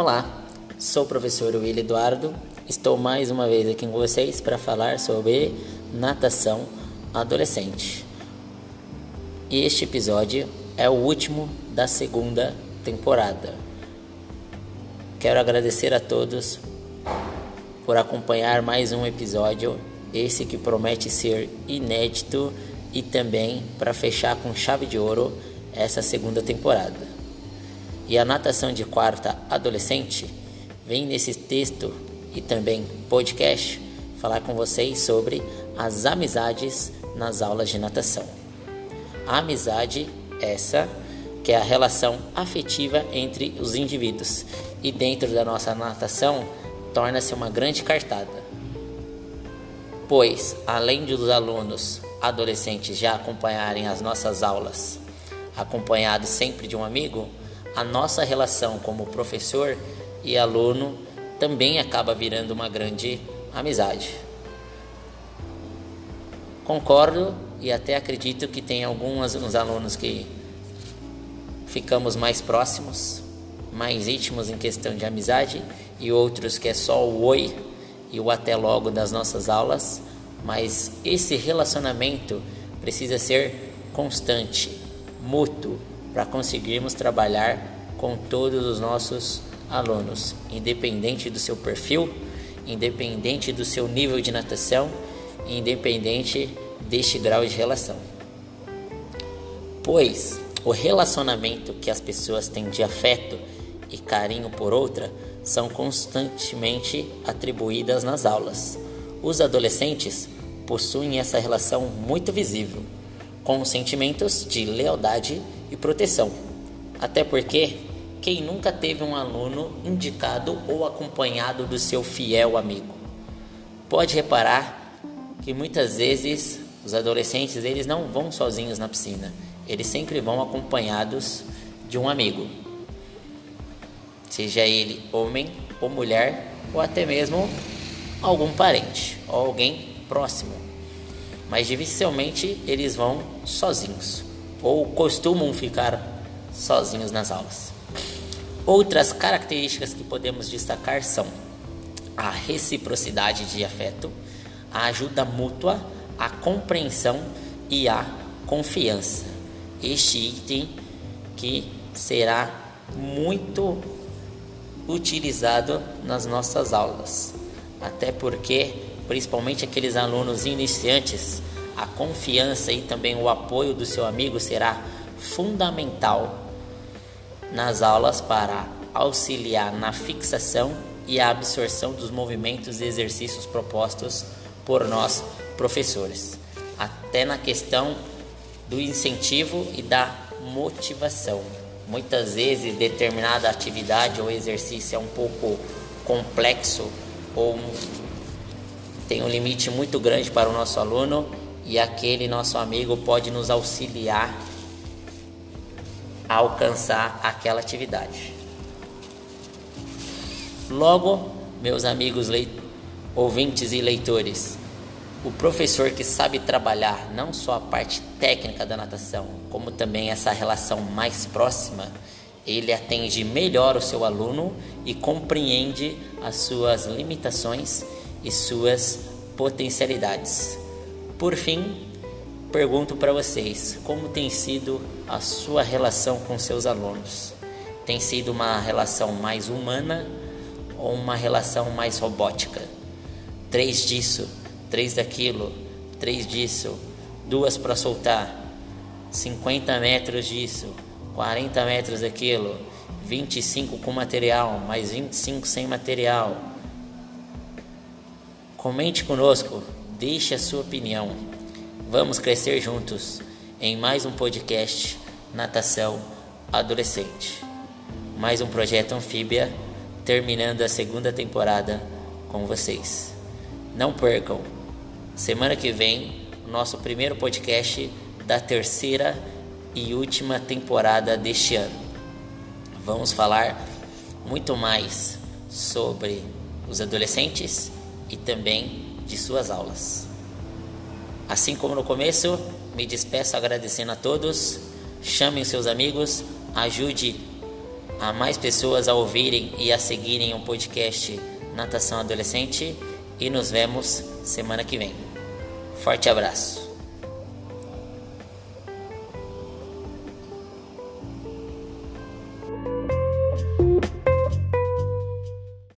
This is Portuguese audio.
Olá, sou o professor Will Eduardo. Estou mais uma vez aqui com vocês para falar sobre natação adolescente. E este episódio é o último da segunda temporada. Quero agradecer a todos por acompanhar mais um episódio, esse que promete ser inédito e também para fechar com chave de ouro essa segunda temporada. E a natação de quarta adolescente vem nesse texto e também podcast falar com vocês sobre as amizades nas aulas de natação. A amizade, essa que é a relação afetiva entre os indivíduos, e dentro da nossa natação torna-se uma grande cartada. Pois, além dos alunos adolescentes já acompanharem as nossas aulas, acompanhados sempre de um amigo, a nossa relação como professor e aluno também acaba virando uma grande amizade. Concordo e até acredito que tem alguns uns alunos que ficamos mais próximos, mais íntimos em questão de amizade e outros que é só o oi e o até logo das nossas aulas, mas esse relacionamento precisa ser constante, mútuo, para conseguirmos trabalhar com todos os nossos alunos, independente do seu perfil, independente do seu nível de natação, independente deste grau de relação. Pois o relacionamento que as pessoas têm de afeto e carinho por outra são constantemente atribuídas nas aulas. Os adolescentes possuem essa relação muito visível, com sentimentos de lealdade e proteção. Até porque quem nunca teve um aluno indicado ou acompanhado do seu fiel amigo? Pode reparar que muitas vezes os adolescentes eles não vão sozinhos na piscina, eles sempre vão acompanhados de um amigo. Seja ele homem ou mulher ou até mesmo algum parente ou alguém próximo. Mas dificilmente eles vão sozinhos ou costumam ficar sozinhos nas aulas. Outras características que podemos destacar são a reciprocidade de afeto, a ajuda mútua, a compreensão e a confiança. Este item que será muito utilizado nas nossas aulas, até porque, principalmente aqueles alunos iniciantes, a confiança e também o apoio do seu amigo será fundamental nas aulas para auxiliar na fixação e a absorção dos movimentos e exercícios propostos por nós professores, até na questão do incentivo e da motivação. Muitas vezes determinada atividade ou exercício é um pouco complexo ou tem um limite muito grande para o nosso aluno e aquele nosso amigo pode nos auxiliar a alcançar aquela atividade. Logo, meus amigos ouvintes e leitores, o professor que sabe trabalhar não só a parte técnica da natação, como também essa relação mais próxima, ele atende melhor o seu aluno e compreende as suas limitações e suas potencialidades. Por fim, pergunto para vocês: como tem sido a sua relação com seus alunos? Tem sido uma relação mais humana ou uma relação mais robótica? Três disso, três daquilo, três disso, duas para soltar, 50 metros disso, 40 metros daquilo, 25 com material, mais 25 sem material. Comente conosco Deixe a sua opinião. Vamos crescer juntos em mais um podcast Natação Adolescente. Mais um projeto Anfíbia terminando a segunda temporada com vocês. Não percam, semana que vem, nosso primeiro podcast da terceira e última temporada deste ano. Vamos falar muito mais sobre os adolescentes e também de suas aulas. Assim como no começo, me despeço agradecendo a todos. Chamem seus amigos, ajude a mais pessoas a ouvirem e a seguirem o podcast Natação Adolescente e nos vemos semana que vem. Forte abraço.